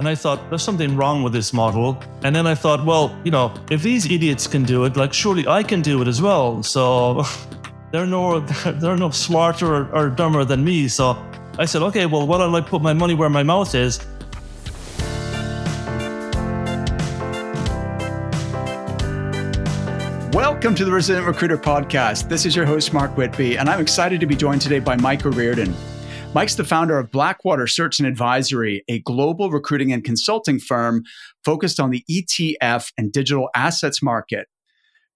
And I thought, there's something wrong with this model. And then I thought, well, you know, if these idiots can do it, like surely I can do it as well. So they're no they're no smarter or, or dumber than me. So I said, okay, well, why don't I put my money where my mouth is? Welcome to the Resilient Recruiter Podcast. This is your host, Mark Whitby, and I'm excited to be joined today by Mike O'Riordan. Mike's the founder of Blackwater Search and Advisory, a global recruiting and consulting firm focused on the ETF and digital assets market.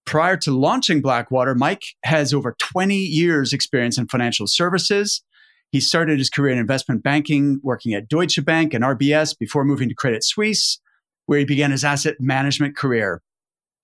Prior to launching Blackwater, Mike has over 20 years' experience in financial services. He started his career in investment banking, working at Deutsche Bank and RBS before moving to Credit Suisse, where he began his asset management career.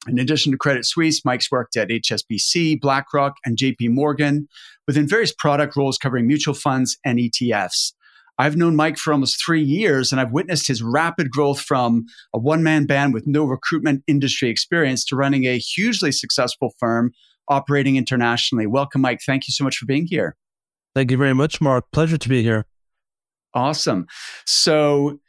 In addition to Credit Suisse, Mike's worked at HSBC, BlackRock, and JP Morgan within various product roles covering mutual funds and ETFs. I've known Mike for almost three years, and I've witnessed his rapid growth from a one man band with no recruitment industry experience to running a hugely successful firm operating internationally. Welcome, Mike. Thank you so much for being here. Thank you very much, Mark. Pleasure to be here. Awesome. So,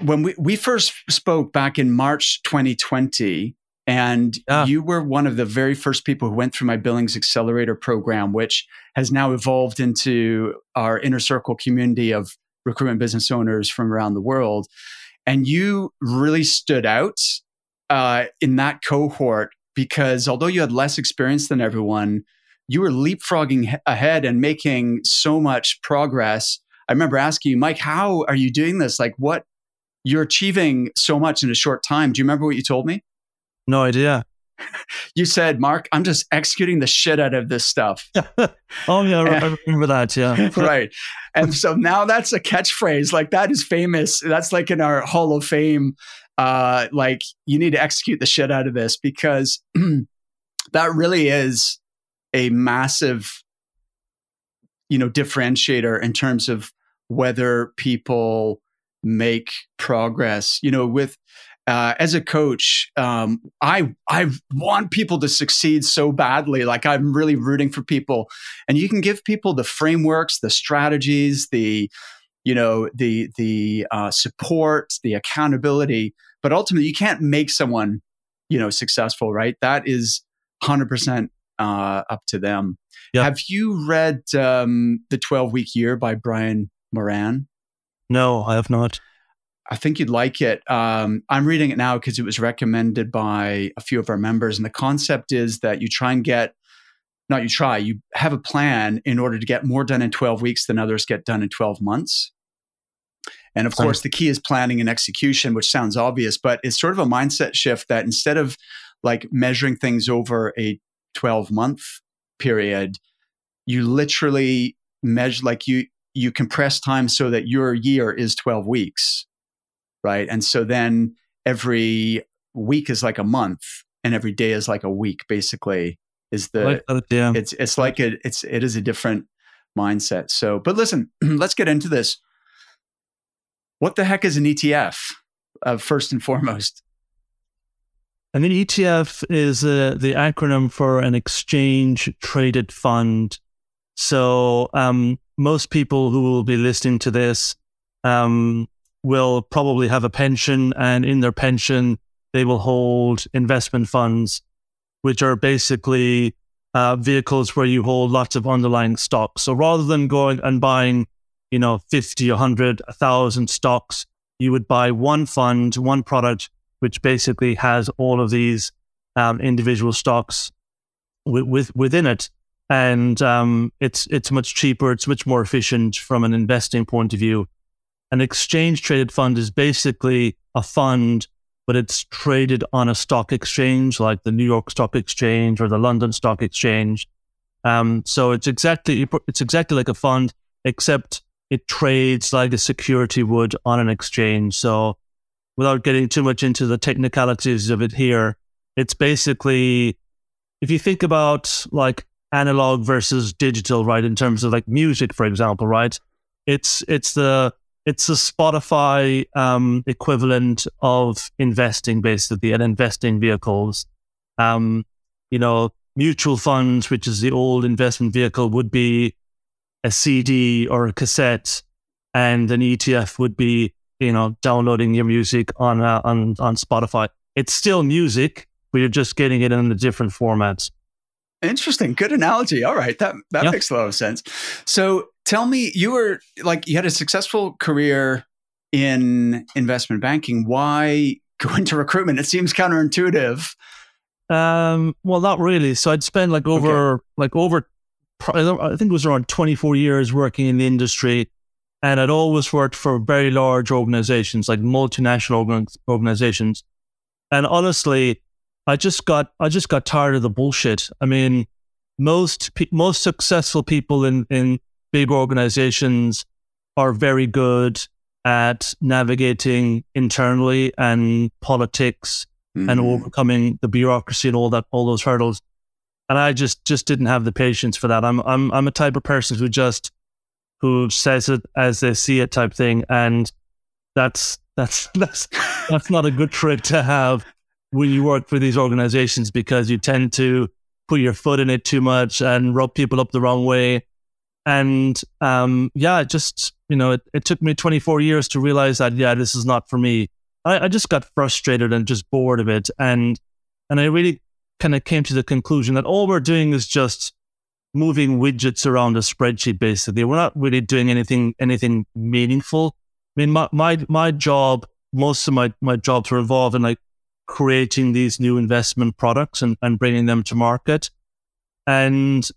when we, we first spoke back in March 2020, and yeah. you were one of the very first people who went through my Billings Accelerator program, which has now evolved into our inner circle community of recruitment business owners from around the world. And you really stood out uh, in that cohort because although you had less experience than everyone, you were leapfrogging ahead and making so much progress. I remember asking you, Mike, how are you doing this? Like, what you're achieving so much in a short time. Do you remember what you told me? No idea. You said, Mark, I'm just executing the shit out of this stuff. oh, yeah, I remember that. Yeah. right. And so now that's a catchphrase. Like that is famous. That's like in our Hall of Fame. Uh, like you need to execute the shit out of this because that really is a massive, you know, differentiator in terms of whether people make progress. You know, with uh, as a coach, um, I I want people to succeed so badly. Like I'm really rooting for people, and you can give people the frameworks, the strategies, the you know the the uh, support, the accountability, but ultimately you can't make someone you know successful, right? That is hundred uh, percent up to them. Yep. Have you read um, the Twelve Week Year by Brian Moran? No, I have not. I think you'd like it. Um, I'm reading it now because it was recommended by a few of our members. And the concept is that you try and get, not you try, you have a plan in order to get more done in 12 weeks than others get done in 12 months. And of course, the key is planning and execution, which sounds obvious, but it's sort of a mindset shift that instead of like measuring things over a 12 month period, you literally measure like you you compress time so that your year is 12 weeks right? And so then every week is like a month, and every day is like a week. Basically, is the like yeah. it's it's like a it's it is a different mindset. So, but listen, let's get into this. What the heck is an ETF? Uh, first and foremost. And an ETF is uh, the acronym for an exchange traded fund. So um, most people who will be listening to this um, will probably have a pension, and in their pension, they will hold investment funds, which are basically uh, vehicles where you hold lots of underlying stocks. So rather than going and buying, you know, 50, 100, 1,000 stocks, you would buy one fund, one product, which basically has all of these um, individual stocks with, with, within it. And um, it's it's much cheaper. It's much more efficient from an investing point of view. An exchange traded fund is basically a fund, but it's traded on a stock exchange like the New York Stock Exchange or the London Stock Exchange. Um, so it's exactly it's exactly like a fund, except it trades like a security would on an exchange. So without getting too much into the technicalities of it here, it's basically if you think about like analog versus digital, right? In terms of like music, for example, right? It's it's the it's a Spotify um, equivalent of investing, basically, and investing vehicles. Um, you know, mutual funds, which is the old investment vehicle, would be a CD or a cassette, and an ETF would be you know, downloading your music on uh, on on Spotify. It's still music, but you're just getting it in a different formats. Interesting. Good analogy. All right. That that yeah. makes a lot of sense. So tell me, you were like you had a successful career in investment banking. Why go into recruitment? It seems counterintuitive. Um, well, not really. So I'd spend like over okay. like over I think it was around 24 years working in the industry. And I'd always worked for very large organizations, like multinational organizations. And honestly, I just got I just got tired of the bullshit. I mean, most most successful people in in big organizations are very good at navigating internally and politics mm-hmm. and overcoming the bureaucracy and all that all those hurdles. And I just just didn't have the patience for that. I'm I'm I'm a type of person who just who says it as they see it type thing, and that's that's that's that's not a good trait to have when you work for these organizations because you tend to put your foot in it too much and rub people up the wrong way. And um, yeah, it just, you know, it, it took me 24 years to realize that, yeah, this is not for me. I, I just got frustrated and just bored of it. And, and I really kind of came to the conclusion that all we're doing is just moving widgets around a spreadsheet, basically. We're not really doing anything, anything meaningful. I mean, my, my, my job, most of my, my jobs were involved in like creating these new investment products and, and bringing them to market. And,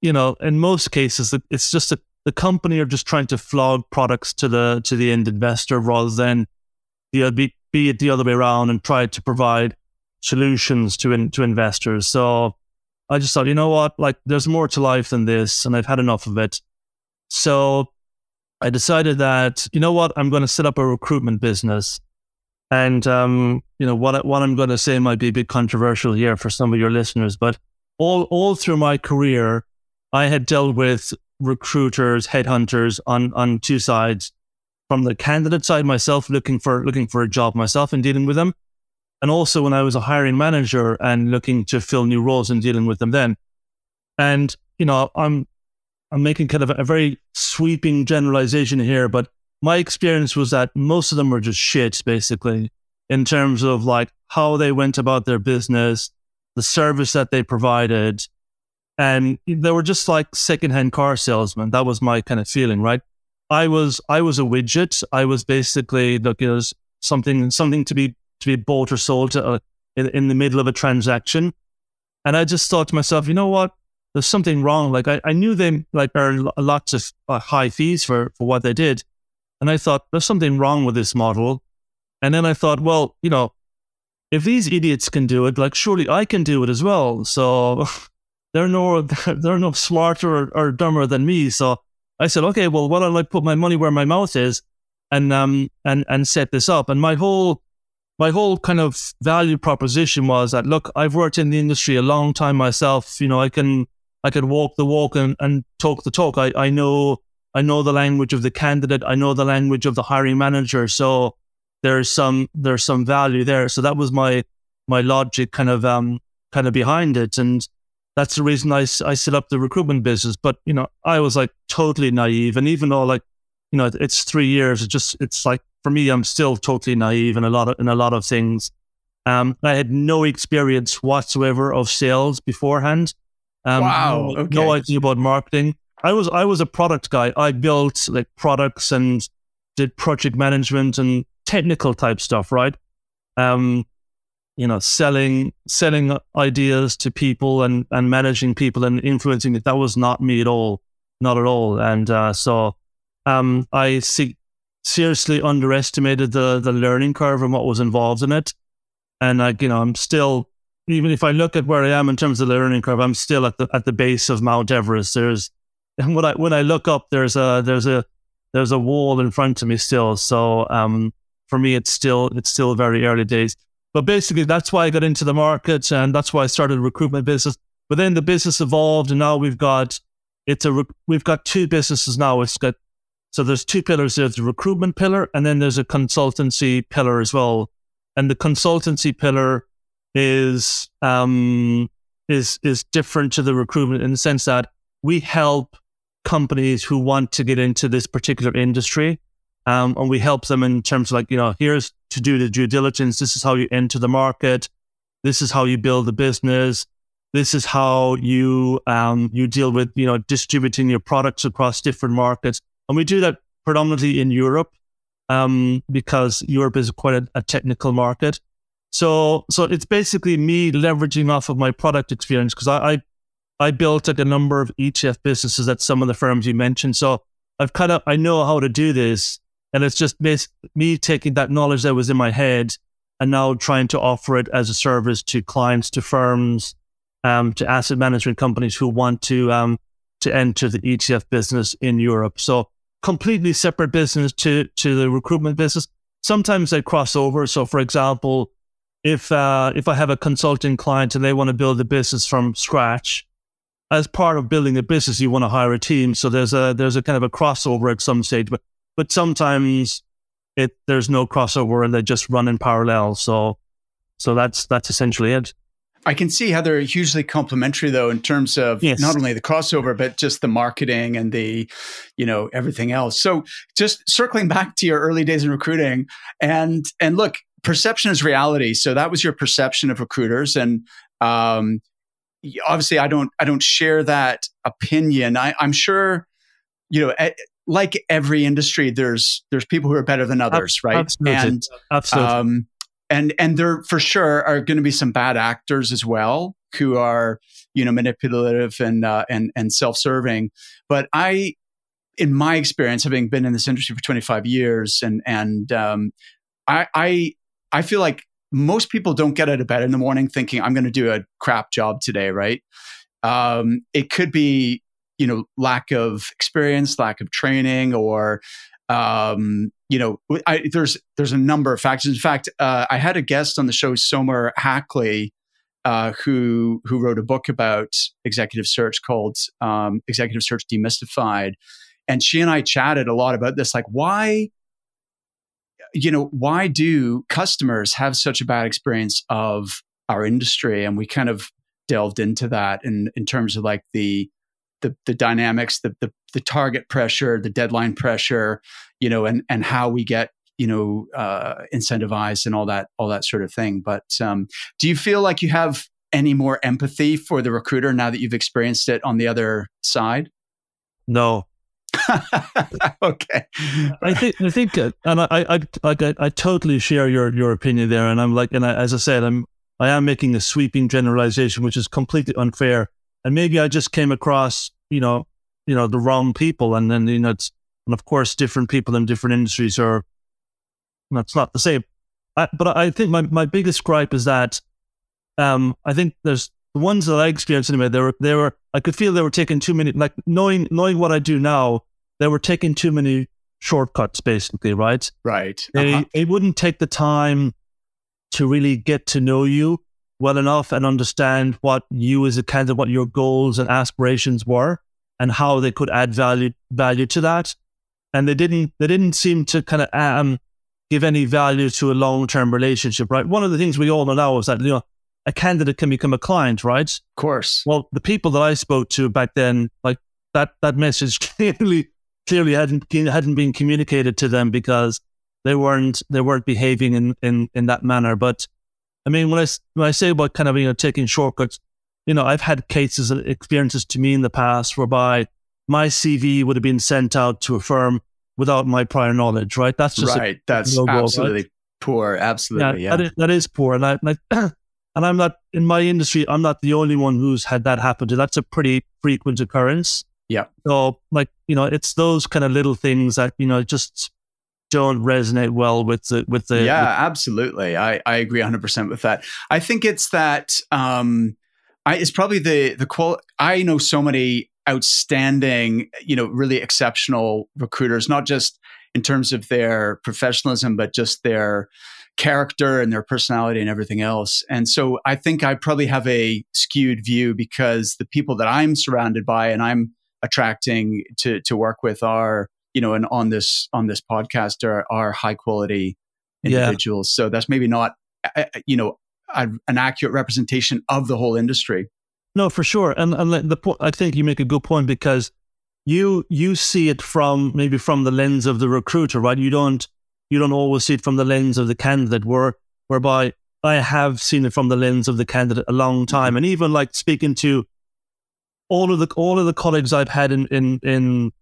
you know, in most cases, it's just a, the company are just trying to flog products to the to the end investor rather than you know, be, be it the other way around and try to provide solutions to in, to investors. So I just thought, you know what, like there's more to life than this, and I've had enough of it. So I decided that, you know what, I'm going to set up a recruitment business. And um, you know what what I'm going to say might be a bit controversial here for some of your listeners, but all all through my career, I had dealt with recruiters, headhunters on on two sides. From the candidate side, myself looking for looking for a job myself and dealing with them, and also when I was a hiring manager and looking to fill new roles and dealing with them then. And you know, I'm I'm making kind of a very sweeping generalization here, but my experience was that most of them were just shit, basically, in terms of like how they went about their business, the service that they provided. And they were just like secondhand car salesmen. That was my kind of feeling, right? I was I was a widget. I was basically looking as something something to be to be bought or sold to, uh, in, in the middle of a transaction. And I just thought to myself, you know what? There's something wrong. Like I, I knew they like earned lots of uh, high fees for for what they did, and I thought, there's something wrong with this model. And then I thought, well, you know, if these idiots can do it, like surely I can do it as well. So they're no they're no smarter or, or, dumber than me. So I said, okay, well, why don't I put my money where my mouth is and um and and set this up? And my whole my whole kind of value proposition was that look, I've worked in the industry a long time myself. You know, I can I can walk the walk and, and talk the talk. I, I know I know the language of the candidate. I know the language of the hiring manager. So there's some there's some value there. So that was my my logic kind of um kind of behind it, and that's the reason I I set up the recruitment business. But you know I was like totally naive, and even though like you know it's three years, it just it's like for me I'm still totally naive in a lot of in a lot of things. Um, I had no experience whatsoever of sales beforehand. Um, wow. No, okay. no idea about marketing. I was I was a product guy. I built like products and did project management and technical type stuff, right? Um, you know, selling selling ideas to people and and managing people and influencing it. That was not me at all, not at all. And uh, so um, I see, seriously underestimated the the learning curve and what was involved in it. And like you know, I'm still even if I look at where I am in terms of the learning curve, I'm still at the at the base of Mount Everest. There's and when I when I look up, there's a there's a there's a wall in front of me still. So um, for me, it's still it's still very early days. But basically, that's why I got into the market, and that's why I started a recruitment business. But then the business evolved, and now we've got it's a we've got two businesses now. It's got so there's two pillars. There's the recruitment pillar, and then there's a consultancy pillar as well. And the consultancy pillar is um, is is different to the recruitment in the sense that we help companies who want to get into this particular industry. Um, and we help them in terms of like, you know, here's to do the due diligence. This is how you enter the market. This is how you build the business. This is how you um, you deal with you know distributing your products across different markets. And we do that predominantly in Europe um, because Europe is quite a, a technical market. So so it's basically me leveraging off of my product experience because I, I I built like a number of ETF businesses at some of the firms you mentioned. So I've kind of I know how to do this, and it's just me taking that knowledge that was in my head and now trying to offer it as a service to clients, to firms, um, to asset management companies who want to um, to enter the ETF business in Europe. So completely separate business to to the recruitment business. Sometimes they cross over. So, for example, if uh, if I have a consulting client and they want to build a business from scratch, as part of building a business, you want to hire a team. So there's a there's a kind of a crossover at some stage, but but sometimes it there's no crossover and they just run in parallel. So so that's that's essentially it. I can see how they're hugely complementary though in terms of yes. not only the crossover but just the marketing and the you know everything else. So just circling back to your early days in recruiting and and look, perception is reality. So that was your perception of recruiters and um, obviously I don't I don't share that opinion. I, am sure you know like every industry there's there's people who are better than others, right? Absolutely. And Absolutely. Um, and and there for sure are going to be some bad actors as well who are you know manipulative and uh, and and self-serving but i in my experience having been in this industry for 25 years and and um, I, I i feel like most people don't get out of bed in the morning thinking i'm going to do a crap job today right um, it could be you know lack of experience lack of training or um, you know, I, there's there's a number of factors. In fact, uh, I had a guest on the show, Somer Hackley, uh, who who wrote a book about executive search called um, Executive Search Demystified, and she and I chatted a lot about this. Like, why, you know, why do customers have such a bad experience of our industry? And we kind of delved into that in in terms of like the the the dynamics, the the the target pressure, the deadline pressure, you know, and and how we get you know uh, incentivized and all that all that sort of thing. But um, do you feel like you have any more empathy for the recruiter now that you've experienced it on the other side? No. okay. I think I think, uh, and I, I I I totally share your your opinion there, and I'm like, and I, as I said, I'm I am making a sweeping generalization, which is completely unfair, and maybe I just came across, you know, you know, the wrong people, and then you know, it's and of course, different people in different industries are, that's not the same. I, but I think my, my biggest gripe is that um, I think there's the ones that I experienced anyway, they were, they were, I could feel they were taking too many, like knowing, knowing what I do now, they were taking too many shortcuts basically, right? Right. They, uh-huh. they wouldn't take the time to really get to know you well enough and understand what you as a candidate, what your goals and aspirations were and how they could add value, value to that and they didn't they didn't seem to kind of um, give any value to a long term relationship, right? One of the things we all know now is that you know a candidate can become a client, right? Of course. Well, the people that I spoke to back then, like that that message clearly clearly hadn't hadn't been communicated to them because they weren't they weren't behaving in in in that manner. But I mean, when I when I say about kind of you know taking shortcuts, you know, I've had cases and experiences to me in the past whereby my CV would have been sent out to a firm without my prior knowledge, right? That's just right. A, That's absolutely right? poor. Absolutely, yeah. yeah. That, is, that is poor, and I, and, I, and I'm not in my industry. I'm not the only one who's had that happen to. That's a pretty frequent occurrence. Yeah. So, like you know, it's those kind of little things that you know just don't resonate well with the with the. Yeah, with, absolutely. I I agree 100 percent with that. I think it's that. um I, it's probably the the qual. I know so many outstanding, you know, really exceptional recruiters, not just in terms of their professionalism, but just their character and their personality and everything else. And so I think I probably have a skewed view because the people that I'm surrounded by and I'm attracting to to work with are, you know, and on this on this podcast are are high quality individuals. Yeah. So that's maybe not you know an accurate representation of the whole industry. No, for sure. And, and the point, I think you make a good point because you you see it from maybe from the lens of the recruiter, right? You don't you don't always see it from the lens of the candidate. Where whereby I have seen it from the lens of the candidate a long mm-hmm. time, and even like speaking to all of the all of the colleagues I've had in in in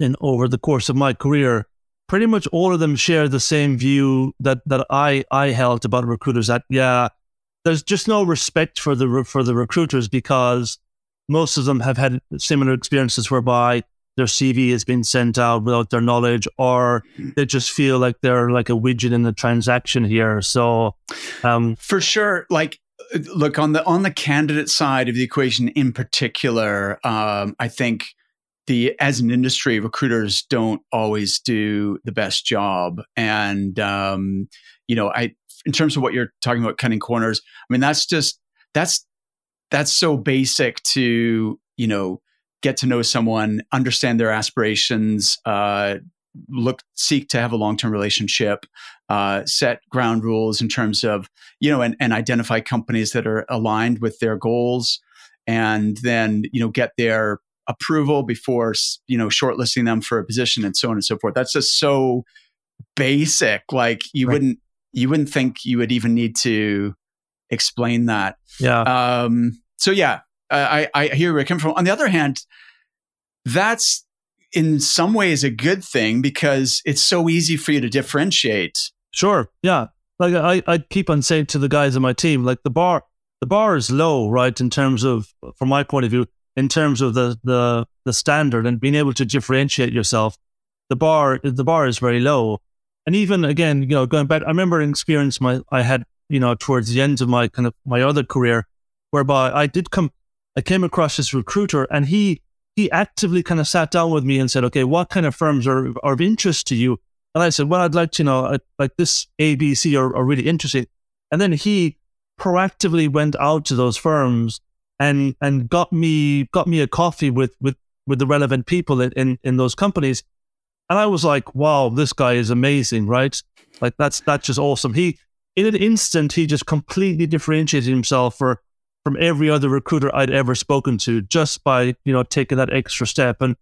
in over the course of my career, pretty much all of them share the same view that that I I held about recruiters. That yeah, there's just no respect for the for the recruiters because most of them have had similar experiences whereby their CV has been sent out without their knowledge, or they just feel like they're like a widget in the transaction here. So, um, for sure, like look on the on the candidate side of the equation in particular, um, I think the as an industry, recruiters don't always do the best job, and um, you know, I in terms of what you're talking about, cutting corners. I mean, that's just that's that's so basic to you know get to know someone, understand their aspirations, uh, look seek to have a long term relationship, uh, set ground rules in terms of you know and, and identify companies that are aligned with their goals, and then you know get their approval before you know shortlisting them for a position and so on and so forth. That's just so basic. Like you right. wouldn't you wouldn't think you would even need to explain that. Yeah. Um, so yeah, I, I hear where it comes from. On the other hand, that's in some ways a good thing because it's so easy for you to differentiate. Sure. Yeah. Like I, I keep on saying to the guys on my team, like the bar, the bar is low, right? In terms of, from my point of view, in terms of the the the standard and being able to differentiate yourself, the bar the bar is very low. And even again, you know, going back, I remember an experience my I had, you know, towards the end of my kind of my other career, whereby I did come, I came across this recruiter, and he he actively kind of sat down with me and said, okay, what kind of firms are, are of interest to you? And I said, well, I'd like to, you know, like this ABC are, are really interesting. And then he proactively went out to those firms and and got me got me a coffee with with with the relevant people in, in, in those companies. And I was like, wow, this guy is amazing, right? Like that's that's just awesome. He in an instant he just completely differentiated himself for from every other recruiter I'd ever spoken to just by, you know, taking that extra step. And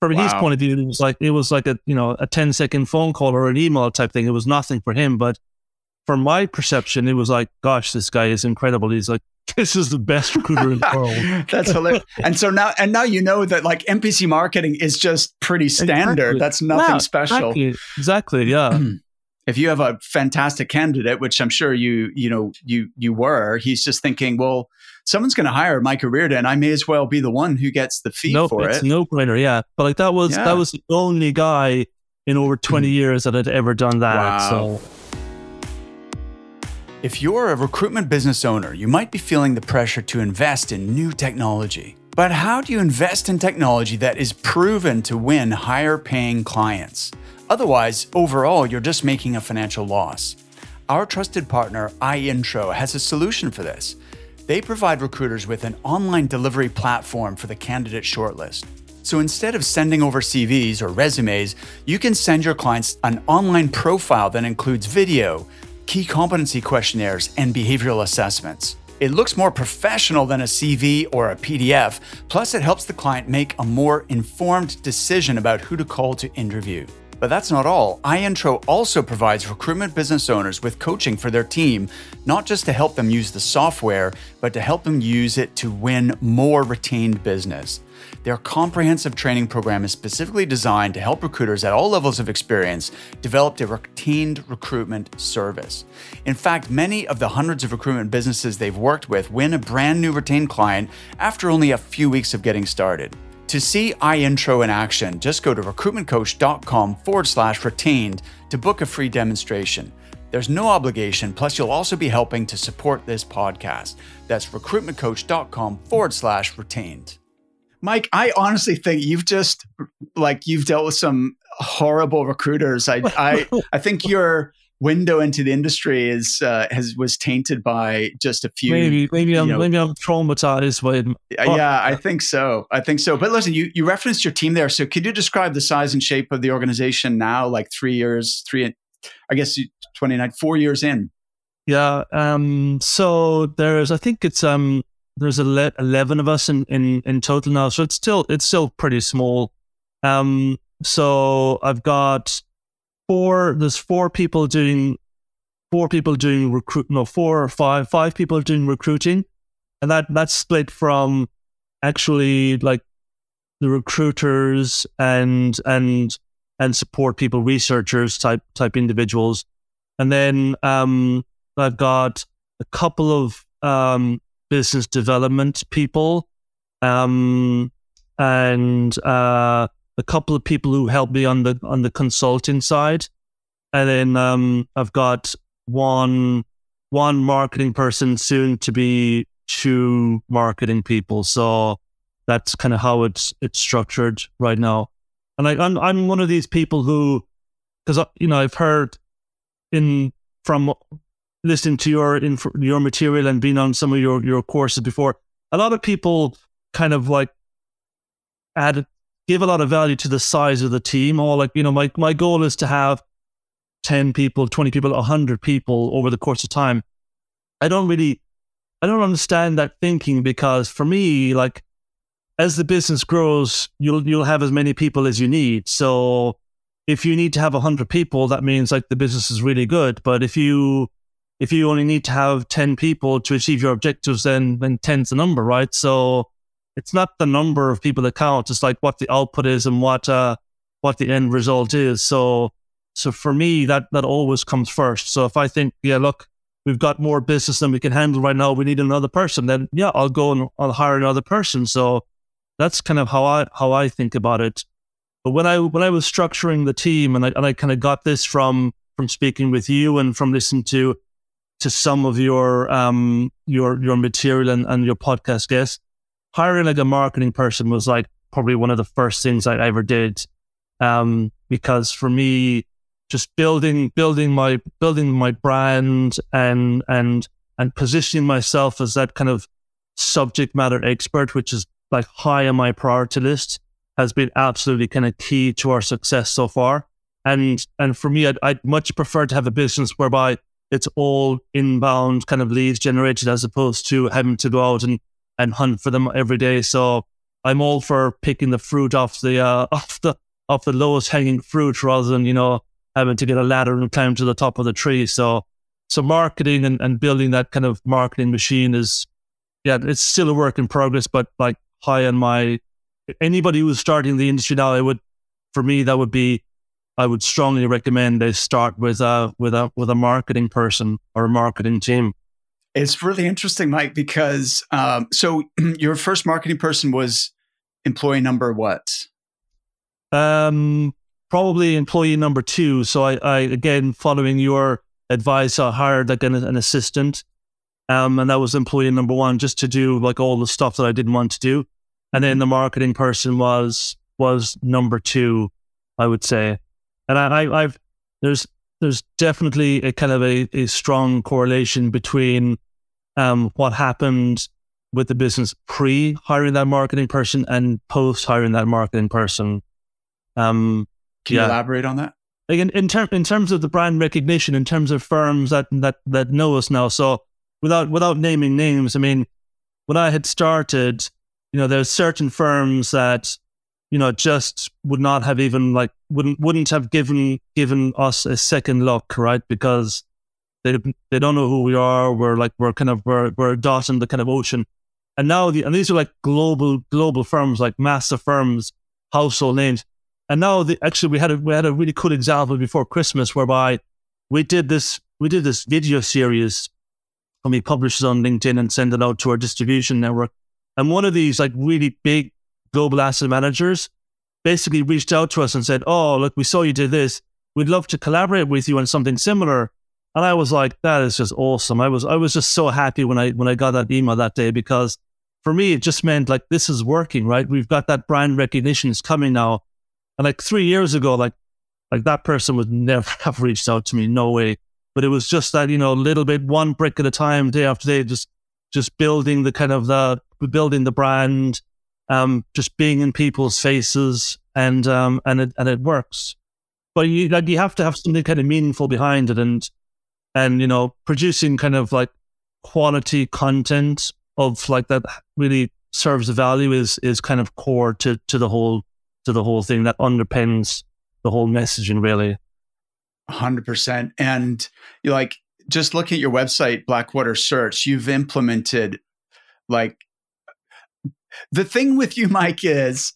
from wow. his point of view, it was like it was like a, you know, a 10 second phone call or an email type thing. It was nothing for him. But from my perception, it was like, gosh, this guy is incredible. He's like, this is the best recruiter in the world. That's hilarious. and so now, and now you know that like MPC marketing is just pretty standard. Exactly. That's nothing yeah, special. Exactly. exactly yeah. if you have a fantastic candidate, which I'm sure you you know you you were, he's just thinking, well, someone's going to hire Mike O'Riordan. I may as well be the one who gets the fee for it's it. No brainer, yeah. But like that was yeah. that was the only guy in over 20 hmm. years that had ever done that. Wow. So. If you're a recruitment business owner, you might be feeling the pressure to invest in new technology. But how do you invest in technology that is proven to win higher paying clients? Otherwise, overall, you're just making a financial loss. Our trusted partner, iIntro, has a solution for this. They provide recruiters with an online delivery platform for the candidate shortlist. So instead of sending over CVs or resumes, you can send your clients an online profile that includes video, key competency questionnaires, and behavioral assessments. It looks more professional than a CV or a PDF, plus, it helps the client make a more informed decision about who to call to interview. But that's not all. iIntro also provides recruitment business owners with coaching for their team, not just to help them use the software, but to help them use it to win more retained business. Their comprehensive training program is specifically designed to help recruiters at all levels of experience develop a retained recruitment service. In fact, many of the hundreds of recruitment businesses they've worked with win a brand new retained client after only a few weeks of getting started. To see iIntro in action, just go to recruitmentcoach.com forward slash retained to book a free demonstration. There's no obligation, plus, you'll also be helping to support this podcast. That's recruitmentcoach.com forward slash retained. Mike, I honestly think you've just like you've dealt with some horrible recruiters. I I I think you're window into the industry is uh, has was tainted by just a few. Maybe maybe I'm know, maybe I'm traumatized by. Yeah, I think so. I think so. But listen, you you referenced your team there. So could you describe the size and shape of the organization now? Like three years, three, I guess twenty nine, four years in. Yeah. Um. So there's, I think it's um. There's eleven of us in, in, in total now, so it's still it's still pretty small. Um, so I've got four. There's four people doing four people doing recruit. No, four or five. Five people doing recruiting, and that that's split from actually like the recruiters and and and support people, researchers type type individuals, and then um, I've got a couple of um, business development people, um, and uh, a couple of people who help me on the on the consulting side, and then um, I've got one one marketing person, soon to be two marketing people. So that's kind of how it's it's structured right now. And like I'm I'm one of these people who, because you know I've heard in from listening to your in, your material and being on some of your your courses before, a lot of people kind of like add give a lot of value to the size of the team. Or like, you know, my, my goal is to have 10 people, 20 people, 100 people over the course of time. I don't really, I don't understand that thinking because for me, like, as the business grows, you'll you'll have as many people as you need. So if you need to have 100 people, that means like the business is really good. But if you if you only need to have 10 people to achieve your objectives, then then 10's the number, right? So it's not the number of people that count. It's like what the output is and what uh, what the end result is. So so for me, that that always comes first. So if I think, yeah, look, we've got more business than we can handle right now, we need another person, then yeah, I'll go and I'll hire another person. So that's kind of how I how I think about it. But when I when I was structuring the team, and I and I kind of got this from from speaking with you and from listening to to some of your um your your material and, and your podcast guests, hiring like a marketing person was like probably one of the first things I ever did. Um, because for me, just building, building my, building my brand and, and, and positioning myself as that kind of subject matter expert, which is like high on my priority list has been absolutely kind of key to our success so far. And, and for me, I'd, I'd much prefer to have a business whereby it's all inbound kind of leads generated as opposed to having to go out and and hunt for them every day. So I'm all for picking the fruit off the uh, off the off the lowest hanging fruit rather than you know having to get a ladder and climb to the top of the tree. So so marketing and, and building that kind of marketing machine is yeah it's still a work in progress, but like high on my anybody who's starting the industry now, I would for me that would be I would strongly recommend they start with a with a with a marketing person or a marketing team. It's really interesting, Mike, because um, so your first marketing person was employee number what? Um, probably employee number two. So I, I again, following your advice, I hired like an, an assistant, um, and that was employee number one, just to do like all the stuff that I didn't want to do. And then the marketing person was was number two, I would say. And I, I I've there's there's definitely a kind of a, a strong correlation between um, what happened with the business pre hiring that marketing person and post hiring that marketing person. Um, Can yeah. you elaborate on that? Like in, in, ter- in terms of the brand recognition, in terms of firms that, that, that know us now. So without, without naming names, I mean, when I had started, you know, there's certain firms that you know, just would not have even like wouldn't wouldn't have given given us a second look, right? Because they they don't know who we are. We're like we're kind of we're we're a dot in the kind of ocean. And now the and these are like global global firms, like massive firms, household names. And now the, actually we had a we had a really cool example before Christmas whereby we did this we did this video series and we published it on LinkedIn and send it out to our distribution network. And one of these like really big global asset managers basically reached out to us and said, Oh, look, we saw you did this. We'd love to collaborate with you on something similar. And I was like, that is just awesome. I was I was just so happy when I when I got that email that day because for me it just meant like this is working, right? We've got that brand recognition is coming now. And like three years ago, like like that person would never have reached out to me, no way. But it was just that, you know, little bit one brick at a time, day after day, just just building the kind of the building the brand, um, just being in people's faces, and um, and it and it works. But you like you have to have something kind of meaningful behind it, and and you know producing kind of like quality content of like that really serves the value is is kind of core to to the whole to the whole thing that underpins the whole messaging, really. 100%. And you like, just looking at your website, Blackwater Search, you've implemented like the thing with you, Mike, is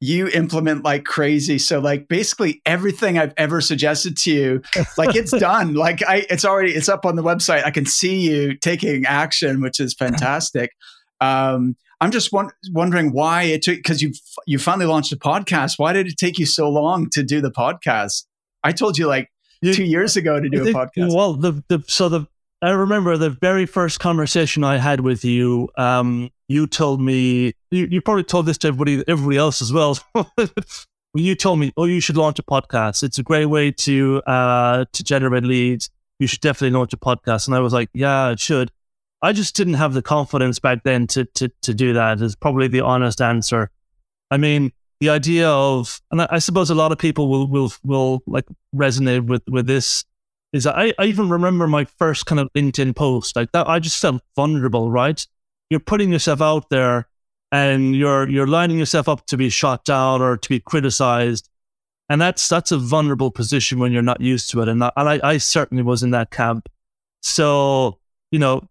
you implement like crazy. So like basically everything I've ever suggested to you, like it's done. Like I it's already it's up on the website. I can see you taking action, which is fantastic. Um, I'm just won- wondering why it took because you you finally launched a podcast. Why did it take you so long to do the podcast? I told you like you, two years ago to do a podcast. Well, the the so the I remember the very first conversation I had with you. Um, you told me you, you probably told this to everybody everybody else as well. you told me, "Oh, you should launch a podcast. It's a great way to uh, to generate leads. You should definitely launch a podcast." And I was like, "Yeah, it should." I just didn't have the confidence back then to to to do that. Is probably the honest answer. I mean, the idea of, and I, I suppose a lot of people will will will like resonate with with this is I, I even remember my first kind of LinkedIn post like that. I just felt vulnerable, right? You're putting yourself out there and you're you're lining yourself up to be shot down or to be criticized. And that's that's a vulnerable position when you're not used to it. And I, and I, I certainly was in that camp. So, you know,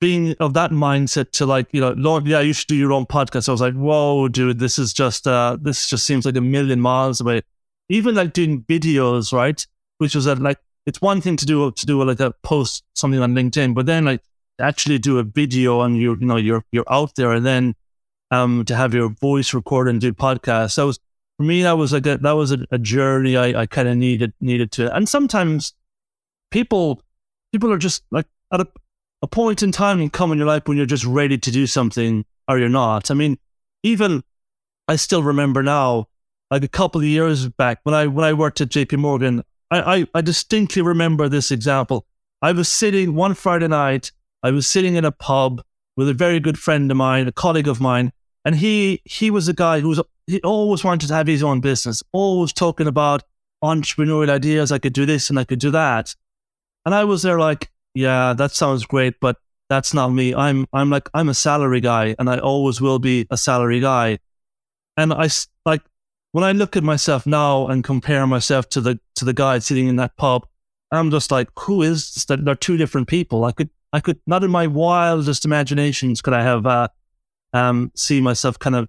being of that mindset to like, you know, Lord, yeah, you should do your own podcast. I was like, whoa, dude, this is just uh this just seems like a million miles away. Even like doing videos, right? which was like it's one thing to do to do like a post something on LinkedIn, but then like actually do a video and you you know you're you're out there and then um to have your voice recorded and do podcasts. That was for me that was like a, that was a, a journey I, I kind of needed needed to. And sometimes people people are just like at a, a point in time and come in your life when you're just ready to do something or you're not. I mean, even I still remember now, like a couple of years back when I when I worked at JP Morgan, I, I, I distinctly remember this example. I was sitting one Friday night, I was sitting in a pub with a very good friend of mine, a colleague of mine, and he he was a guy who was he always wanted to have his own business, always talking about entrepreneurial ideas. I could do this and I could do that, and I was there like, yeah, that sounds great, but that's not me. I'm I'm like I'm a salary guy, and I always will be a salary guy, and I like when I look at myself now and compare myself to the to the guy sitting in that pub, I'm just like, who is this? They're two different people. I could I could not in my wildest imaginations could I have uh, um see myself kind of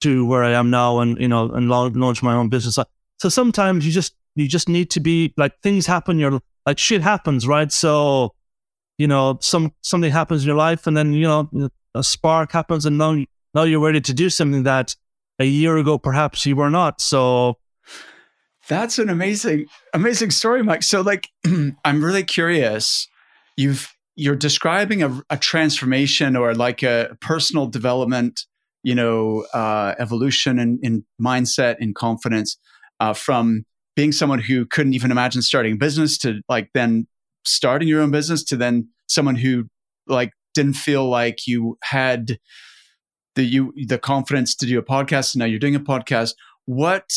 to where I am now and you know and launch my own business. So sometimes you just you just need to be like things happen. You're like shit happens, right? So you know some something happens in your life, and then you know a spark happens, and now now you're ready to do something that a year ago, perhaps you were not. So that's an amazing, amazing story, Mike. So, like, I'm really curious. You've you're describing a, a, transformation or like a personal development, you know, uh, evolution in, in mindset and confidence uh, from being someone who couldn't even imagine starting a business to like then starting your own business to then someone who like didn't feel like you had the you the confidence to do a podcast and now you're doing a podcast. What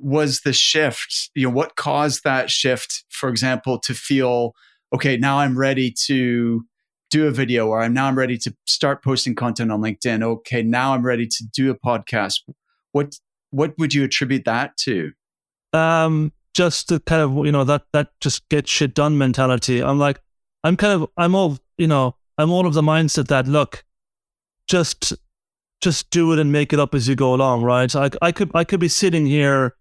was the shift? You know what caused that shift for example to feel okay now i'm ready to do a video or i'm now i'm ready to start posting content on linkedin. Okay now i'm ready to do a podcast. What what would you attribute that to? Um just the kind of you know that that just get shit done mentality. I'm like i'm kind of i'm all you know i'm all of the mindset that look just just do it and make it up as you go along, right? I, I could I could be sitting here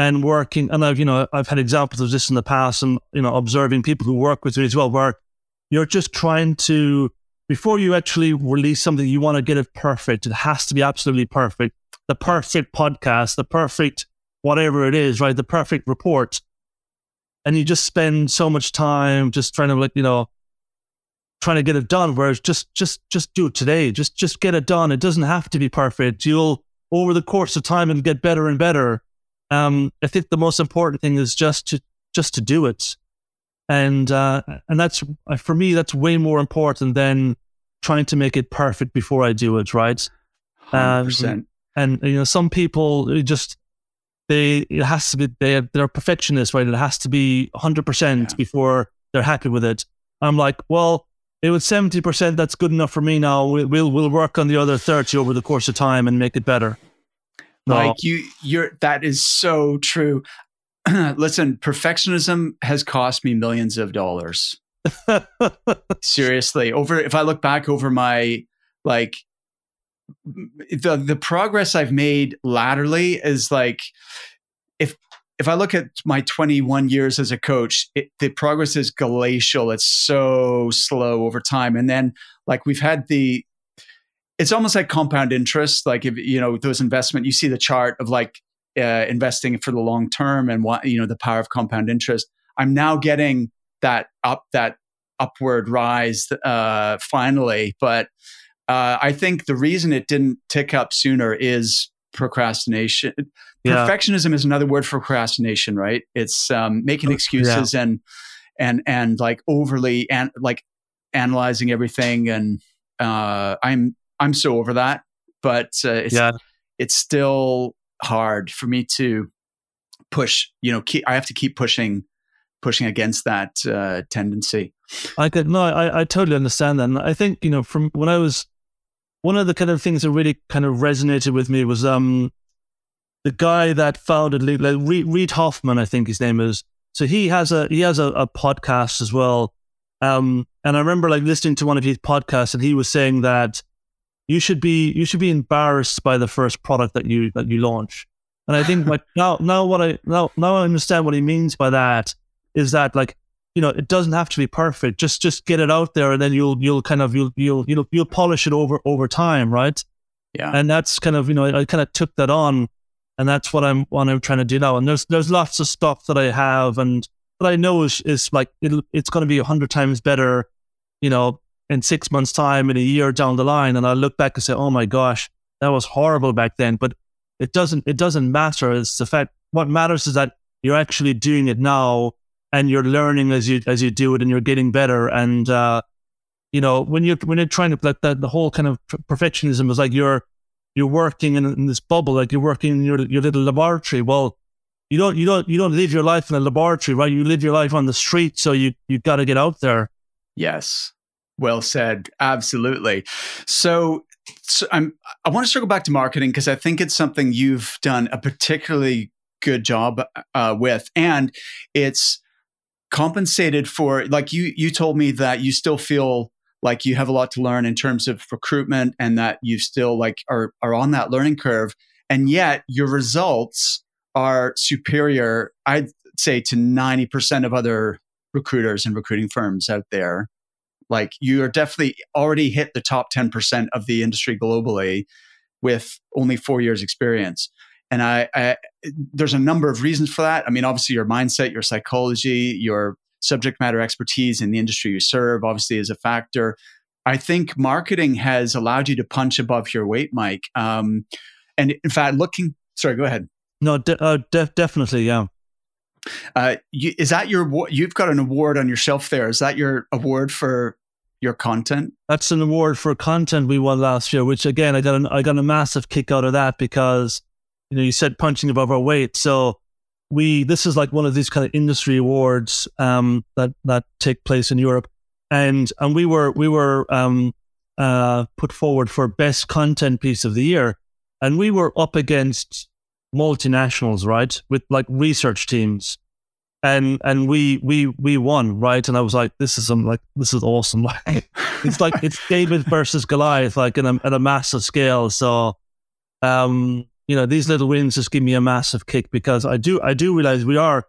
and working, and I've you know I've had examples of this in the past, and you know observing people who work with me as well, where you're just trying to before you actually release something, you want to get it perfect. It has to be absolutely perfect. The perfect podcast, the perfect whatever it is, right? The perfect report, and you just spend so much time just trying to like you know trying to get it done. Whereas just just just do it today. Just just get it done. It doesn't have to be perfect. You'll over the course of time and get better and better. Um, I think the most important thing is just to just to do it, and uh, and that's uh, for me that's way more important than trying to make it perfect before I do it. Right. Um, and you know, some people just they it has to be they they're perfectionists, right? It has to be hundred yeah. percent before they're happy with it. I'm like, well, it was 70% that's good enough for me now we'll, we'll work on the other 30 over the course of time and make it better No. Like you, you're that is so true. Listen, perfectionism has cost me millions of dollars. Seriously, over if I look back over my like the the progress I've made laterally is like if if I look at my 21 years as a coach, it, the progress is glacial. It's so slow over time, and then like we've had the it's almost like compound interest. Like if you know those investment, you see the chart of like uh, investing for the long term and what you know the power of compound interest. I'm now getting that up that upward rise uh, finally, but uh, I think the reason it didn't tick up sooner is procrastination. Yeah. Perfectionism is another word for procrastination, right? It's um, making excuses yeah. and and and like overly and like analyzing everything and uh, I'm I'm so over that, but uh, it's yeah. it's still hard for me to push. You know, keep, I have to keep pushing pushing against that uh, tendency. I could no, I I totally understand that. And I think you know from when I was one of the kind of things that really kind of resonated with me was um the guy that founded like Reid Hoffman, I think his name is. So he has a he has a, a podcast as well. Um, and I remember like listening to one of his podcasts, and he was saying that you should be you should be embarrassed by the first product that you that you launch. And I think like now now what I now now I understand what he means by that is that like you know it doesn't have to be perfect. Just just get it out there, and then you'll you'll kind of you'll you'll you'll you'll polish it over over time, right? Yeah. And that's kind of you know I, I kind of took that on, and that's what I'm what I'm trying to do now. And there's there's lots of stuff that I have and that I know is is like it's going to be a hundred times better, you know, in six months' time, in a year down the line, and I look back and say, "Oh my gosh, that was horrible back then." But it doesn't it doesn't matter. It's the fact what matters is that you're actually doing it now, and you're learning as you as you do it, and you're getting better. And uh, you know, when you're when you're trying to like that, the whole kind of perfectionism is like you're you're working in, in this bubble, like you're working in your your little laboratory. Well, you don't you don't you don't live your life in a laboratory, right? You live your life on the street, so you you got to get out there. Yes. Well said. Absolutely. So, so I'm, I want to circle back to marketing because I think it's something you've done a particularly good job uh, with, and it's compensated for. Like you, you told me that you still feel like you have a lot to learn in terms of recruitment, and that you still like are are on that learning curve, and yet your results are superior. I'd say to ninety percent of other recruiters and recruiting firms out there like you are definitely already hit the top 10% of the industry globally with only four years experience. And I, I, there's a number of reasons for that. I mean, obviously your mindset, your psychology, your subject matter expertise in the industry you serve, obviously is a factor. I think marketing has allowed you to punch above your weight, Mike. Um, and in fact, looking, sorry, go ahead. No, de- uh, de- definitely, yeah. Uh, you, is that your? You've got an award on your shelf there. Is that your award for your content? That's an award for content we won last year, which again I got an, I got a massive kick out of that because you know you said punching above our weight, so we this is like one of these kind of industry awards um, that that take place in Europe, and and we were we were um, uh, put forward for best content piece of the year, and we were up against multinationals, right, with like research teams and and we we we won right? And i was like this is like this is awesome. Like it's like it's david versus goliath like in a, at a massive scale. So um you know these little wins just give me a massive kick because i do i do realize we are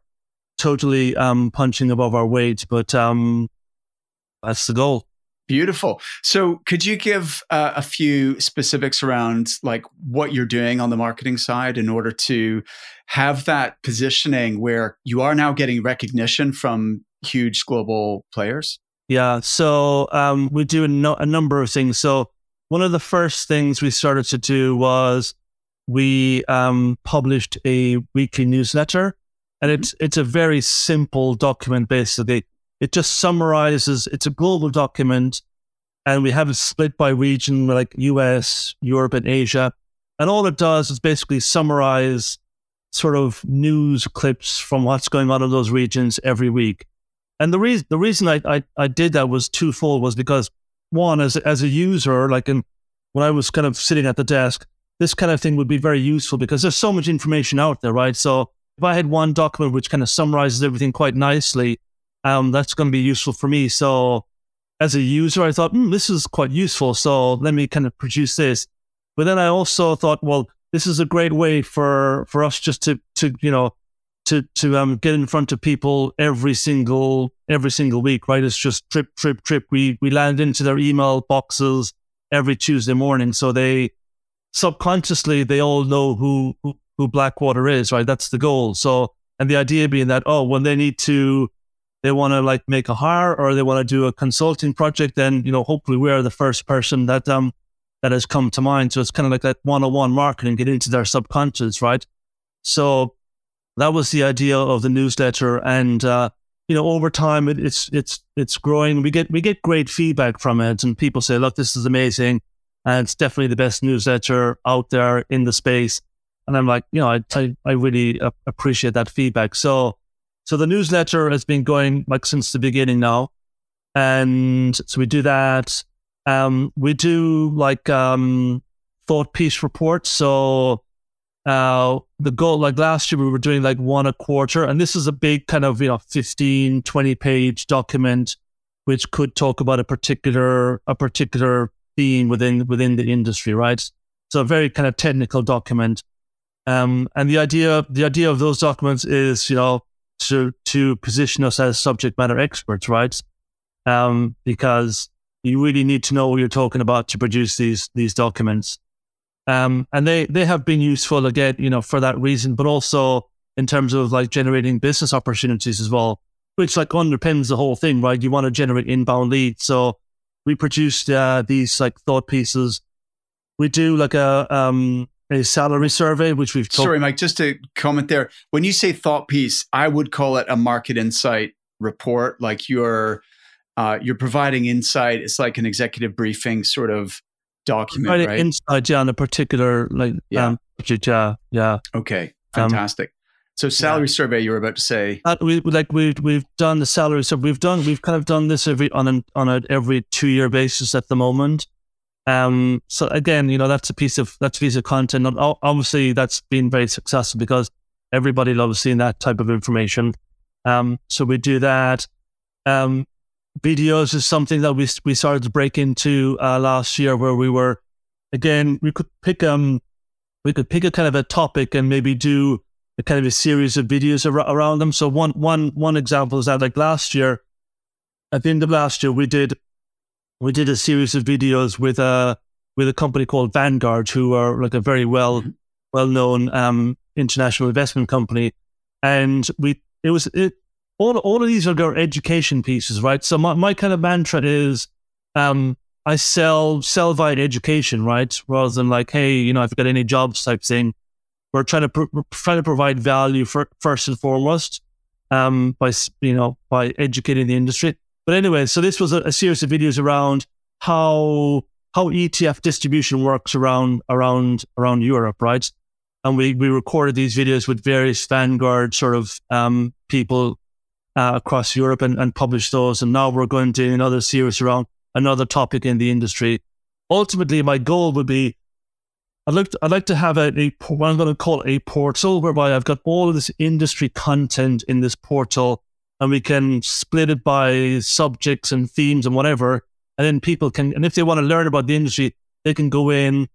totally um punching above our weight but um that's the goal Beautiful. So, could you give uh, a few specifics around like what you're doing on the marketing side in order to have that positioning where you are now getting recognition from huge global players? Yeah. So, um, we do a, no- a number of things. So, one of the first things we started to do was we um, published a weekly newsletter, and mm-hmm. it's it's a very simple document basically it just summarizes, it's a global document and we have it split by region, like US, Europe, and Asia. And all it does is basically summarize sort of news clips from what's going on in those regions every week. And the reason the reason I, I, I did that was twofold was because one, as as a user, like in when I was kind of sitting at the desk, this kind of thing would be very useful because there's so much information out there, right? So if I had one document which kind of summarizes everything quite nicely, um, that's going to be useful for me. So as a user, I thought, mm, this is quite useful. So let me kind of produce this. But then I also thought, well, this is a great way for for us just to to you know to to um get in front of people every single every single week, right? It's just trip, trip, trip. We we land into their email boxes every Tuesday morning, so they subconsciously they all know who, who who Blackwater is, right? That's the goal. So, and the idea being that oh, when they need to, they want to like make a hire or they want to do a consulting project, then you know hopefully we are the first person that um that has come to mind. So it's kind of like that one-on-one marketing, get into their subconscious, right? So that was the idea of the newsletter, and uh, you know over time it, it's it's it's growing. We get we get great feedback from it, and people say, "Look, this is amazing." and it's definitely the best newsletter out there in the space. And I'm like, you know, I I, I really appreciate that feedback. So so the newsletter has been going like since the beginning now, and so we do that. Um, we do like um, thought piece reports. So uh, the goal, like last year, we were doing like one a quarter, and this is a big kind of you know 15, 20 page document, which could talk about a particular a particular theme within within the industry, right? So a very kind of technical document. Um, and the idea the idea of those documents is, you know, to to position us as subject matter experts, right? Um, because you really need to know what you're talking about to produce these these documents. Um, and they they have been useful again, you know, for that reason, but also in terms of like generating business opportunities as well, which like underpins the whole thing, right? You want to generate inbound leads, so we produced uh, these like thought pieces. We do like a um, a salary survey, which we've talked. Sorry, Mike, just to comment there. When you say thought piece, I would call it a market insight report. Like you're uh, you're providing insight. It's like an executive briefing sort of document, providing right? Insight, yeah, on a particular like yeah, um, yeah, yeah. Okay, um, fantastic. Um, so salary yeah. survey, you were about to say. Uh, we like we've we've done the salary. So we've done we've kind of done this every on an on a every two year basis at the moment. Um. So again, you know, that's a piece of that's a piece of content. And obviously, that's been very successful because everybody loves seeing that type of information. Um. So we do that. Um. Videos is something that we we started to break into uh, last year, where we were again we could pick um we could pick a kind of a topic and maybe do a kind of a series of videos ar- around them. So one one one example is that like last year, at the end of last year, we did we did a series of videos with a with a company called Vanguard, who are like a very well mm-hmm. well known um, international investment company, and we it was it all all of these are our education pieces, right? So my, my kind of mantra is um, I sell sell via education, right? Rather than like, hey, you know, you've got any jobs type thing. We're trying to pr- trying to provide value for first and foremost um, by you know by educating the industry. But anyway, so this was a, a series of videos around how how ETF distribution works around around around Europe, right? And we we recorded these videos with various Vanguard sort of um, people uh, across Europe and, and published those. And now we're going to do another series around another topic in the industry. Ultimately, my goal would be I'd like to, I'd like to have a, a what I'm going to call a portal whereby I've got all of this industry content in this portal and we can split it by subjects and themes and whatever. And then people can, and if they want to learn about the industry, they can go in,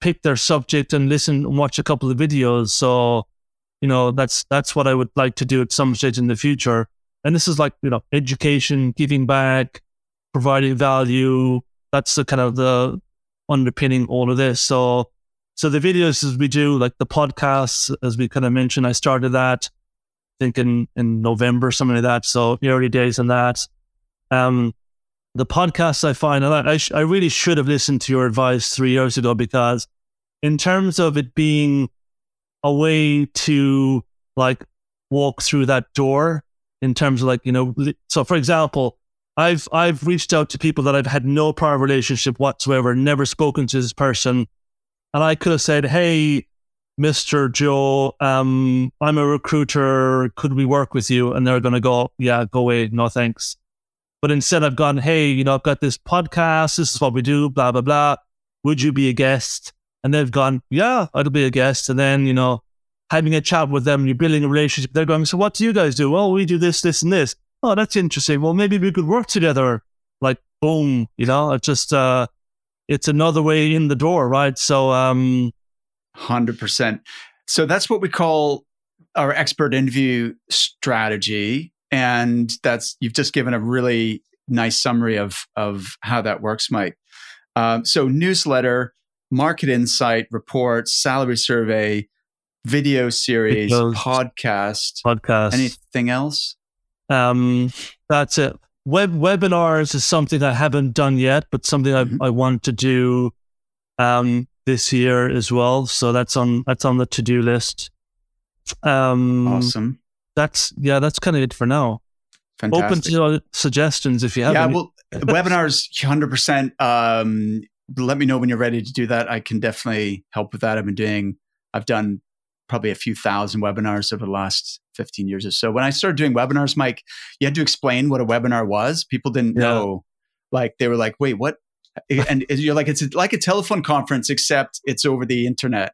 pick their subject and listen and watch a couple of videos. So, you know, that's, that's what I would like to do at some stage in the future. And this is like, you know, education, giving back, providing value. That's the kind of the underpinning all of this. So so the videos as we do, like the podcasts, as we kind of mentioned, I started that think in, in November, something like that. So early days on that. Um, the podcasts I find, and I, sh- I really should have listened to your advice three years ago because in terms of it being a way to like walk through that door in terms of like, you know, so for example, I've, I've reached out to people that I've had no prior relationship whatsoever, never spoken to this person and I could have said, Hey, Mr. Joe, um, I'm a recruiter. Could we work with you? And they're going to go, Yeah, go away. No thanks. But instead, I've gone, Hey, you know, I've got this podcast. This is what we do, blah, blah, blah. Would you be a guest? and they've gone, yeah, I'll be a guest. And then, you know, having a chat with them, you're building a relationship. They're going, so what do you guys do? Well, we do this, this, and this. Oh, that's interesting. Well, maybe we could work together. Like, boom, you know, it's just, uh, it's another way in the door, right? So, um, 100%. So that's what we call our expert interview strategy. And that's, you've just given a really nice summary of, of how that works, Mike. Um, so newsletter, market insight, reports, salary survey, video series, Videos, podcast, podcast. Anything else? Um, that's it. Web webinars is something I haven't done yet, but something I, mm-hmm. I want to do um, this year as well. So that's on that's on the to do list. Um, awesome. That's yeah. That's kind of it for now. Fantastic. Open to suggestions if you have. Yeah, any. well, webinars, hundred percent. Um, let me know when you're ready to do that. I can definitely help with that. I've been doing. I've done probably a few thousand webinars over the last 15 years or so. When I started doing webinars, Mike, you had to explain what a webinar was. People didn't yeah. know. Like they were like, "Wait, what?" And you're like, "It's like a telephone conference, except it's over the internet."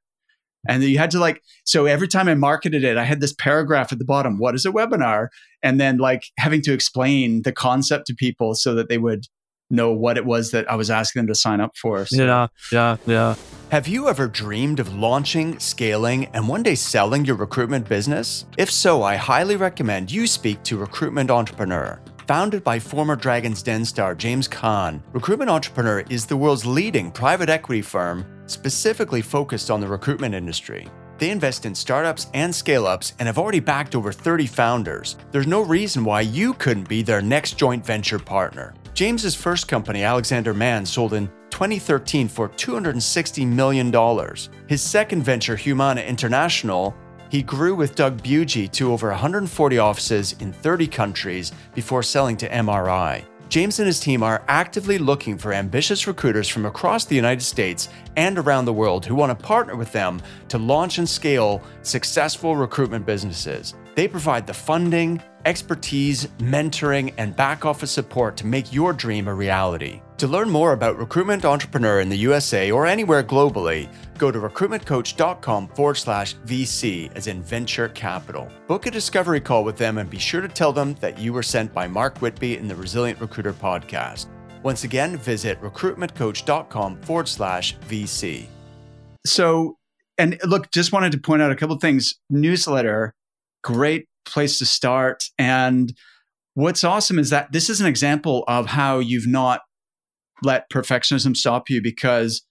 And you had to like, so every time I marketed it, I had this paragraph at the bottom, what is a webinar? And then like having to explain the concept to people so that they would know what it was that I was asking them to sign up for. So. Yeah, yeah, yeah. Have you ever dreamed of launching, scaling, and one day selling your recruitment business? If so, I highly recommend you speak to Recruitment Entrepreneur. Founded by former Dragon's Den star James Caan, Recruitment Entrepreneur is the world's leading private equity firm specifically focused on the recruitment industry. They invest in startups and scale ups and have already backed over 30 founders. There's no reason why you couldn't be their next joint venture partner. James's first company, Alexander Mann, sold in 2013 for $260 million. His second venture, Humana International, he grew with Doug Bugie to over 140 offices in 30 countries before selling to MRI. James and his team are actively looking for ambitious recruiters from across the United States and around the world who want to partner with them to launch and scale successful recruitment businesses. They provide the funding, expertise, mentoring, and back office support to make your dream a reality. To learn more about Recruitment Entrepreneur in the USA or anywhere globally, go to recruitmentcoach.com forward slash VC, as in venture capital. Book a discovery call with them and be sure to tell them that you were sent by Mark Whitby in the Resilient Recruiter podcast. Once again, visit recruitmentcoach.com forward slash VC. So, and look, just wanted to point out a couple things. Newsletter, great place to start. And what's awesome is that this is an example of how you've not let perfectionism stop you because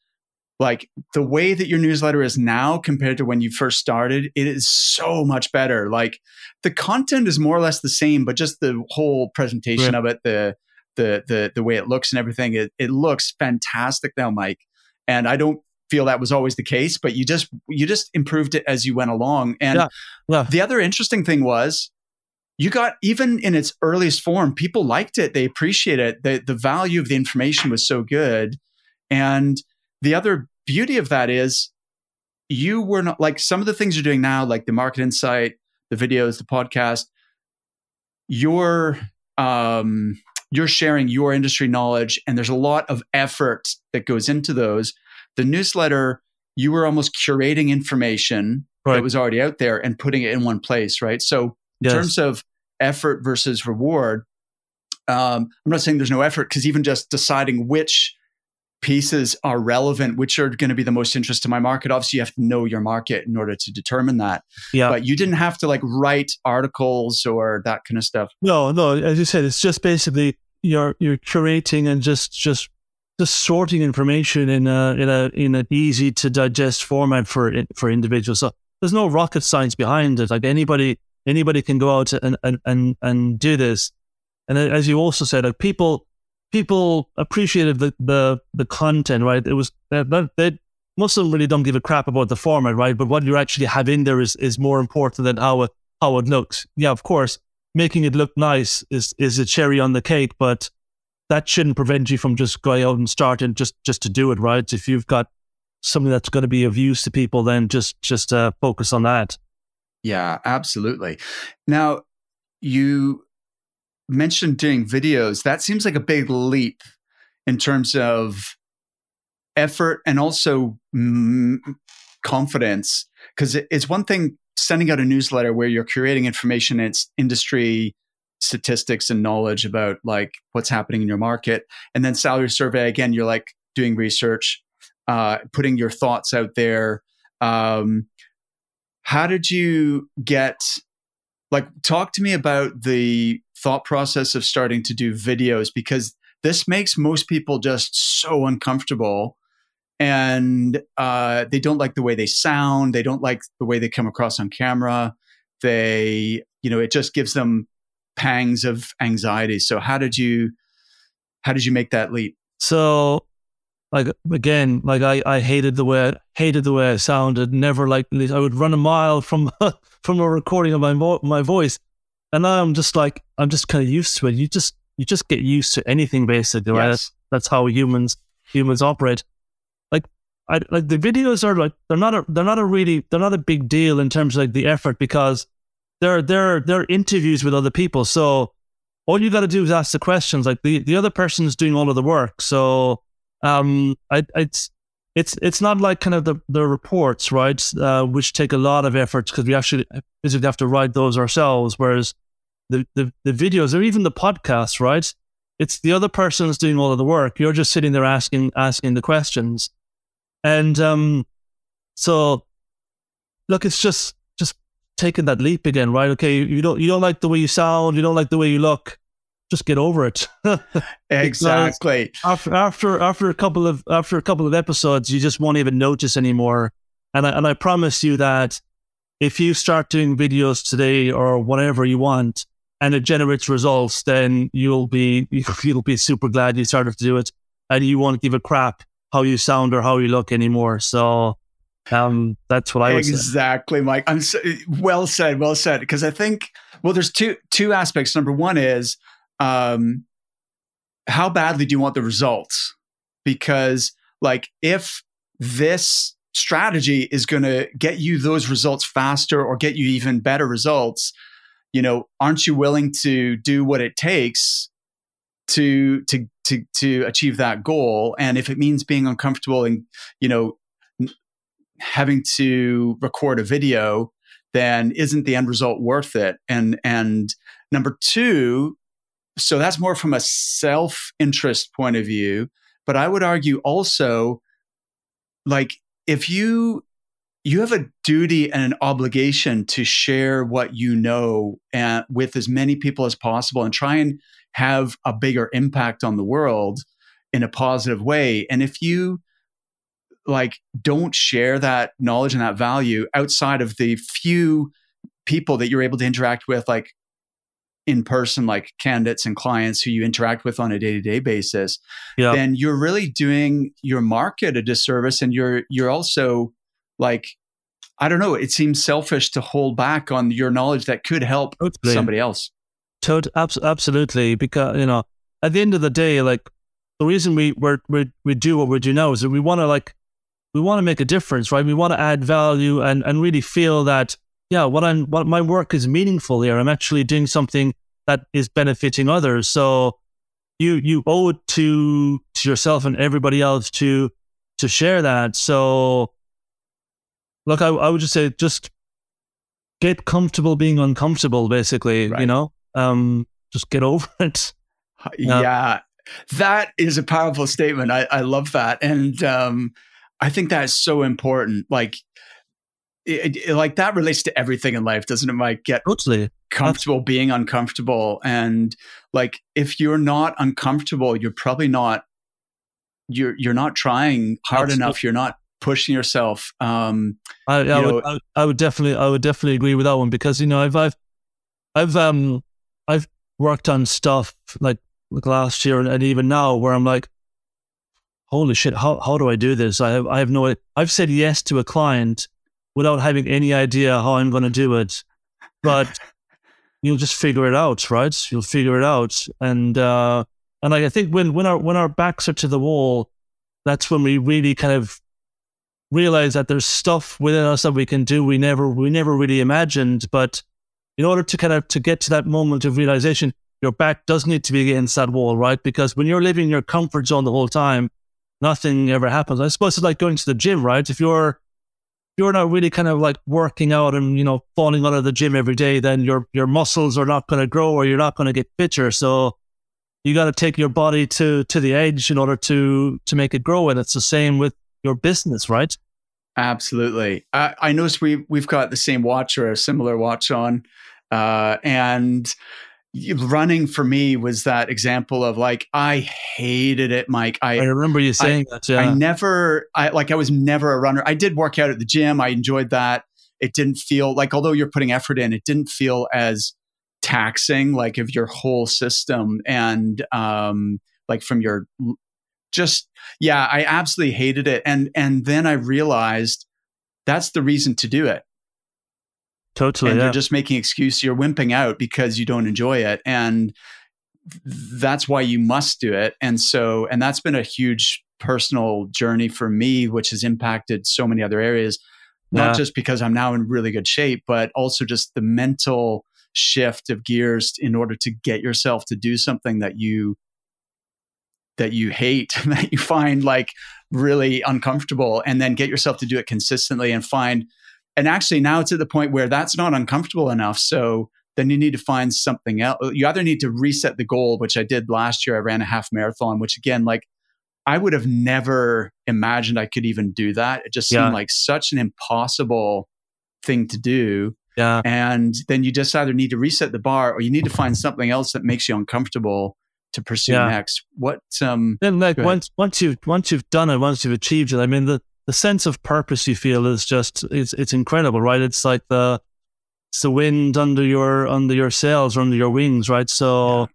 like the way that your newsletter is now compared to when you first started it is so much better like the content is more or less the same but just the whole presentation of it the the the the way it looks and everything it, it looks fantastic now mike and i don't feel that was always the case, but you just you just improved it as you went along. And yeah. Yeah. the other interesting thing was you got even in its earliest form, people liked it. They appreciated it. The the value of the information was so good. And the other beauty of that is you were not like some of the things you're doing now, like the market insight, the videos, the podcast, you're um you're sharing your industry knowledge and there's a lot of effort that goes into those the newsletter, you were almost curating information right. that was already out there and putting it in one place, right? So, in yes. terms of effort versus reward, um, I'm not saying there's no effort because even just deciding which pieces are relevant, which are going to be the most interest to my market. Obviously, you have to know your market in order to determine that. Yeah. But you didn't have to like write articles or that kind of stuff. No, no. As you said, it's just basically you're you're curating and just just just sorting information in a in a in an easy to digest format for for individuals. So there's no rocket science behind it. Like anybody anybody can go out and and and, and do this. And as you also said, like people people appreciated the the, the content, right? It was they, they most of them really don't give a crap about the format, right? But what you actually have in there is is more important than how it how it looks. Yeah, of course, making it look nice is is a cherry on the cake, but that shouldn't prevent you from just going out and starting just just to do it right. If you've got something that's going to be of use to people, then just just uh, focus on that. Yeah, absolutely. Now you mentioned doing videos. That seems like a big leap in terms of effort and also confidence because it's one thing sending out a newsletter where you're curating information it's industry statistics and knowledge about like what's happening in your market and then salary survey again you're like doing research uh, putting your thoughts out there um, how did you get like talk to me about the thought process of starting to do videos because this makes most people just so uncomfortable and uh, they don't like the way they sound they don't like the way they come across on camera. They you know it just gives them pangs of anxiety. So how did you how did you make that leap? So like again like i i hated the way hated the way i sounded never liked i would run a mile from from a recording of my my voice and now i'm just like i'm just kind of used to it you just you just get used to anything basically right yes. that's how humans humans operate Like I like the videos are like they're not a they're not a really they're not a big deal in terms of like the effort because they're they're they're interviews with other people. So all you got to do is ask the questions. Like the the other person's doing all of the work. So um, I it's it's it's not like kind of the the reports right, uh, which take a lot of effort because we actually physically have to write those ourselves. Whereas the, the the videos or even the podcasts, right? It's the other person's doing all of the work. You're just sitting there asking asking the questions. And um, so, look, it's just just taking that leap again, right? Okay, you don't you don't like the way you sound, you don't like the way you look. Just get over it. exactly. After after after a couple of after a couple of episodes, you just won't even notice anymore. And I and I promise you that if you start doing videos today or whatever you want, and it generates results, then you'll be you'll be super glad you started to do it, and you won't give a crap how you sound or how you look anymore. So um, that's what I exactly, say. Mike. I'm so, well said, well said. Because I think well, there's two two aspects. Number one is um, how badly do you want the results? Because like if this strategy is going to get you those results faster or get you even better results, you know, aren't you willing to do what it takes to to to to achieve that goal and if it means being uncomfortable and you know having to record a video then isn't the end result worth it and and number 2 so that's more from a self interest point of view but i would argue also like if you you have a duty and an obligation to share what you know and, with as many people as possible and try and have a bigger impact on the world in a positive way. And if you like don't share that knowledge and that value outside of the few people that you're able to interact with, like in person, like candidates and clients who you interact with on a day to day basis, yeah. then you're really doing your market a disservice. And you're, you're also like, I don't know, it seems selfish to hold back on your knowledge that could help totally. somebody else. Tot- absolutely, because you know, at the end of the day, like the reason we we we we do what we do now is that we want to like we want to make a difference, right? We want to add value and and really feel that yeah, what I'm what my work is meaningful here. I'm actually doing something that is benefiting others. So you you owe it to to yourself and everybody else to to share that. So look, I I would just say just get comfortable being uncomfortable, basically. Right. You know, um, just get over it. Yeah, that is a powerful statement. I, I love that, and um, I think that's so important. Like, it, it, like that relates to everything in life, doesn't it? Mike get totally comfortable Absolutely. being uncomfortable, and like if you're not uncomfortable, you're probably not you're you're not trying hard Absolutely. enough. You're not pushing yourself. Um, I, I, you would, I, I, would definitely, I would definitely agree with that one because you know I've, I've, I've, um, I've worked on stuff like, like last year and, and even now where I'm like, holy shit, how, how do I do this? I have, I have no, I've said yes to a client without having any idea how I'm going to do it, but you'll just figure it out, right? You'll figure it out. And, uh, and like, I think when, when our, when our backs are to the wall, that's when we really kind of realize that there's stuff within us that we can do we never we never really imagined but in order to kind of to get to that moment of realization, your back does need to be against that wall, right? Because when you're living in your comfort zone the whole time, nothing ever happens. I suppose it's like going to the gym, right? If you're you're not really kind of like working out and you know falling out of the gym every day, then your your muscles are not going to grow or you're not going to get fitter. So you got to take your body to to the edge in order to to make it grow. And it's the same with your business, right? Absolutely. I, I noticed we we've got the same watch or a similar watch on, uh, and running for me was that example of like I hated it, Mike. I, I remember you saying I, that. Yeah. I never, I like I was never a runner. I did work out at the gym. I enjoyed that. It didn't feel like although you're putting effort in, it didn't feel as taxing like of your whole system and um like from your just yeah i absolutely hated it and and then i realized that's the reason to do it totally and yeah. you're just making excuse you're wimping out because you don't enjoy it and that's why you must do it and so and that's been a huge personal journey for me which has impacted so many other areas not Yeah. just because i'm now in really good shape but also just the mental shift of gears in order to get yourself to do something that you that you hate that you find like really uncomfortable and then get yourself to do it consistently and find and actually now it's at the point where that's not uncomfortable enough so then you need to find something else you either need to reset the goal which i did last year i ran a half marathon which again like i would have never imagined i could even do that it just seemed Yeah. like such an impossible thing to do yeah. and then you just either need to reset the bar or you need to find something else that makes you uncomfortable to pursue Yeah. next what um Then like once once you've once you've done it, once you've achieved it, I mean the the sense of purpose you feel is just it's it's incredible, right? It's like the it's the wind under your under your sails or under your wings, right? So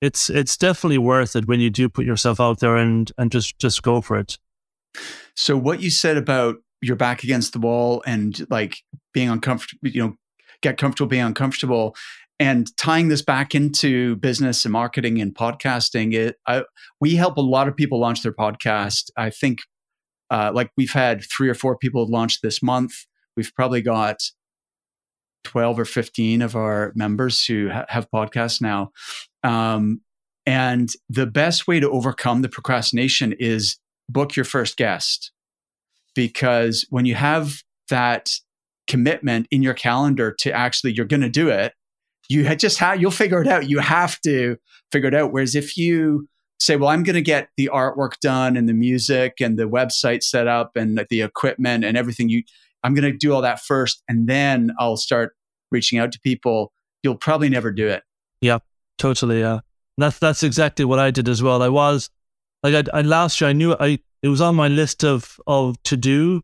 it's it's definitely worth it when you do put yourself out there and and just just go for it. So what you said about your back against the wall and like being uncomfortable, you know, get comfortable being uncomfortable and tying this back into business and marketing and podcasting, it I, we help a lot of people launch their podcast. I think uh, like we've had three or four people launch this month. We've probably got 12 or 15 of our members who ha- have podcasts now. Um, and the best way to overcome the procrastination is book your first guest because when you have that commitment in your calendar to actually you're going to do it you just have you'll figure it out you have to figure it out whereas if you say well i'm going to get the artwork done and the music and the website set up and the equipment and everything you i'm going to do all that first and then i'll start reaching out to people you'll probably never do it Yeah, Totally, yeah. That's that's exactly what I did as well. I was like I, I last year I knew I it was on my list of of to do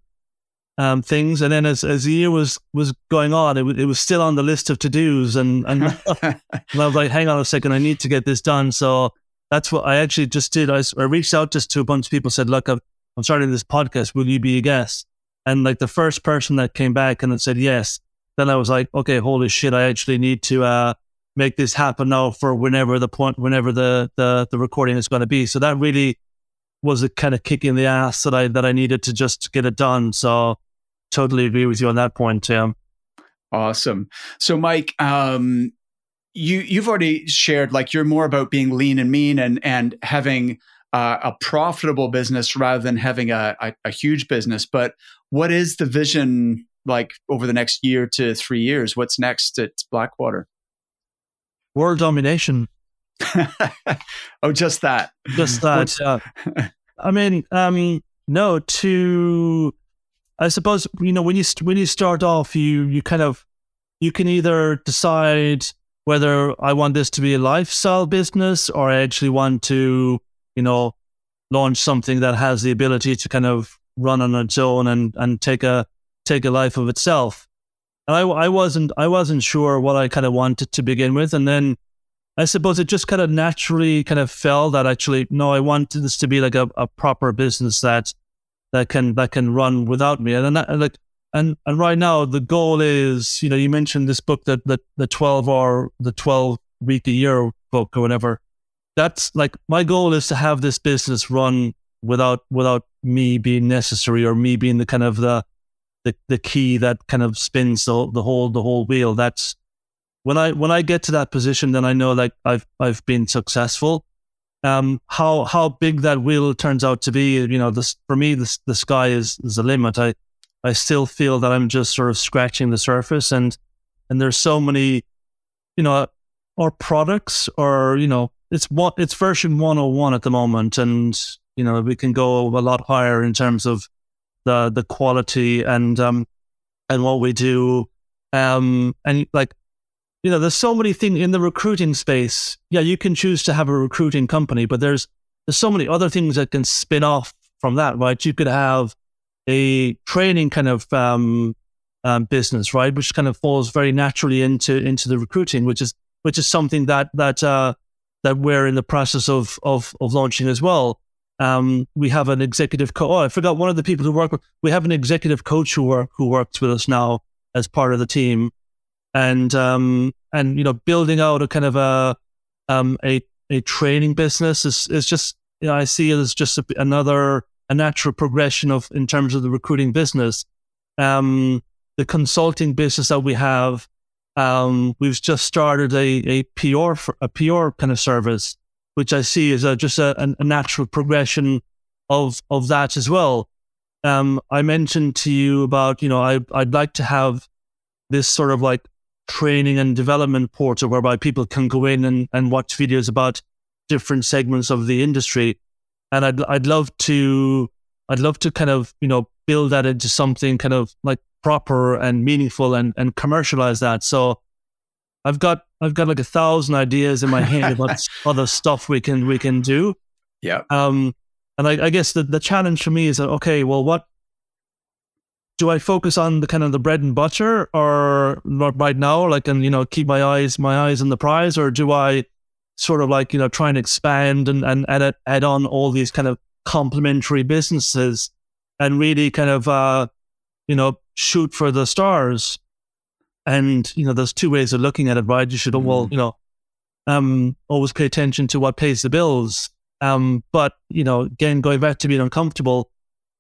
um, things, and then as as the year was was going on, it, wa- it was still on the list of to dos, and and, and I was like, hang on a second, I need to get this done. So that's what I actually just did. I reached out just to a bunch of people, said, look, I'm, I'm starting this podcast. Will you be a guest? And like the first person that came back and said yes, then I was like, okay, holy shit, I actually need to uh, make this happen now for whenever the point, whenever the the, the recording is going to be. So that really was a kind of kick in the ass that I that I needed to just get it done. So totally agree with you on that point, Tim. Awesome. So, Mike, um, you you've already shared like you're more about being lean and mean and and having uh, a profitable business rather than having a, a a huge business. But what is the vision like over the next year to three years? What's next at Blackwater? World domination. oh, just that. Just that. yeah. I mean, um, no. To, I suppose you know when you when you start off, you you kind of you can either decide whether I want this to be a lifestyle business or I actually want to, you know, launch something that has the ability to kind of run on its own and and take a take a life of itself. And I I wasn't I wasn't sure what I kind of wanted to begin with, and then I suppose it just kind of naturally kind of fell that actually no, I want this to be like a, a proper business that that can that can run without me. And, that, like and and right now the goal is, you know, you mentioned this book that that the twelve or the twelve week a year book or whatever. That's like my goal is to have this business run without without me being necessary or me being the kind of the the, the key that kind of spins the, the whole the whole wheel. That's when I when I get to that position, then I know like I've I've been successful. Um, how how big that wheel turns out to be, you know, this for me, the the sky is, is the limit. I I still feel that I'm just sort of scratching the surface, and and there's so many, you know, or products or you know, it's what it's version 101 at the moment, and you know, we can go a lot higher in terms of the the quality and um and what we do, um and like you know, there's so many things in the recruiting space. Yeah, you can choose to have a recruiting company, but there's there's so many other things that can spin off from that, right? You could have a training kind of um, um, business, right, which kind of falls very naturally into into the recruiting, which is which is something that that uh, that we're in the process of of of launching as well. Um, we have an executive coach. Oh, I forgot one of the people who work with. We have an executive coach who work who works with us now as part of the team and um, and you know building out a kind of a um, a a training business is is just you know, I see it as just a, another a natural progression of in terms of the recruiting business. Um, the consulting business that we have, um, we've just started a a PR a PR kind of service, which I see as a, just a, a natural progression of of that as well. Um, I mentioned to you about you know I I'd like to have this sort of like training and development portal whereby people can go in and, and watch videos about different segments of the industry. And I'd I'd love to I'd love to kind of, you know, build that into something kind of like proper and meaningful and, and commercialize that. So I've got I've got like a thousand ideas in my head about other stuff we can we can do. Yeah. Um and I, I guess the, the challenge for me is that okay, well what do I focus on the kind of the bread and butter or right now, like, and, you know, keep my eyes, my eyes on the prize, or do I sort of like, you know, try and expand and, and add, add on all these kind of complementary businesses and really kind of, uh, you know, shoot for the stars. And, you know, there's two ways of looking at it, right? You should, mm. well, you know, um, always pay attention to what pays the bills. Um, but, you know, again, going back to being uncomfortable,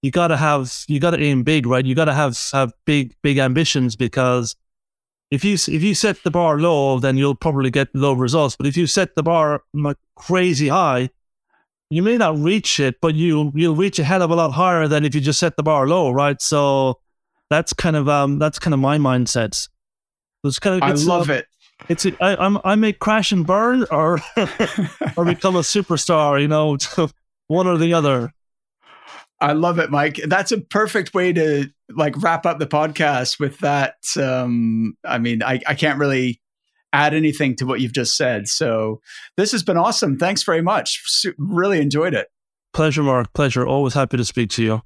you gotta have you gotta aim big, right? You gotta have have big big ambitions because if you if you set the bar low, then you'll probably get low results. But if you set the bar crazy high, you may not reach it, but you you'll reach a hell of a lot higher than if you just set the bar low, right? So that's kind of um that's kind of my mindset. It's kind of I love uh, it. It's I I'm, I may crash and burn or or become a superstar, you know, one or the other. I love it, Mike. That's a perfect way to like wrap up the podcast with that. Um, I mean, I, I can't really add anything to what you've just said. So this has been awesome. Thanks very much. Really enjoyed it. Pleasure, Mark. Pleasure. Always happy to speak to you.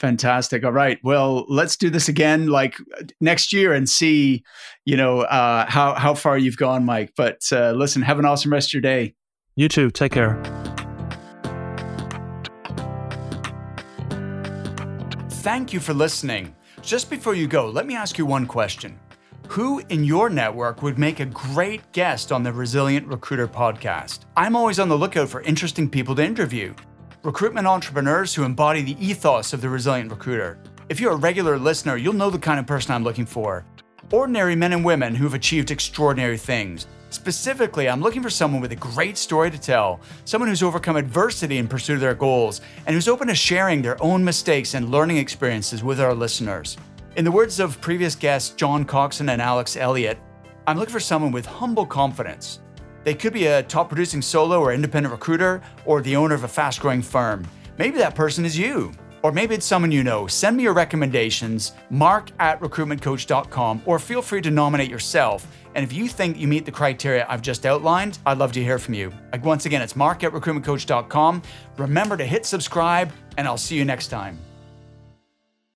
Fantastic. All right. Well, let's do this again like next year and see, you know, uh, how how far you've gone, Mike. But uh, listen, have an awesome rest of your day. You too. Take care. Thank you for listening. Just before you go, let me ask you one question. Who in your network would make a great guest on the Resilient Recruiter podcast? I'm always on the lookout for interesting people to interview. Recruitment entrepreneurs who embody the ethos of the Resilient Recruiter. If you're a regular listener, you'll know the kind of person I'm looking for. Ordinary men and women who've achieved extraordinary things Specifically, I'm looking for someone with a great story to tell, someone who's overcome adversity in pursuit of their goals, and who's open to sharing their own mistakes and learning experiences with our listeners. In the words of previous guests John Coxon and Alex Elliott, I'm looking for someone with humble confidence. They could be a top producing solo or independent recruiter, or the owner of a fast growing firm. Maybe that person is you. Or maybe it's someone you know. Send me your recommendations, mark at recruitmentcoach.com, or feel free to nominate yourself and if you think you meet the criteria I've just outlined, I'd love to hear from you. Like once again, it's mark at recruitmentcoach.com. Remember to hit subscribe, and I'll see you next time.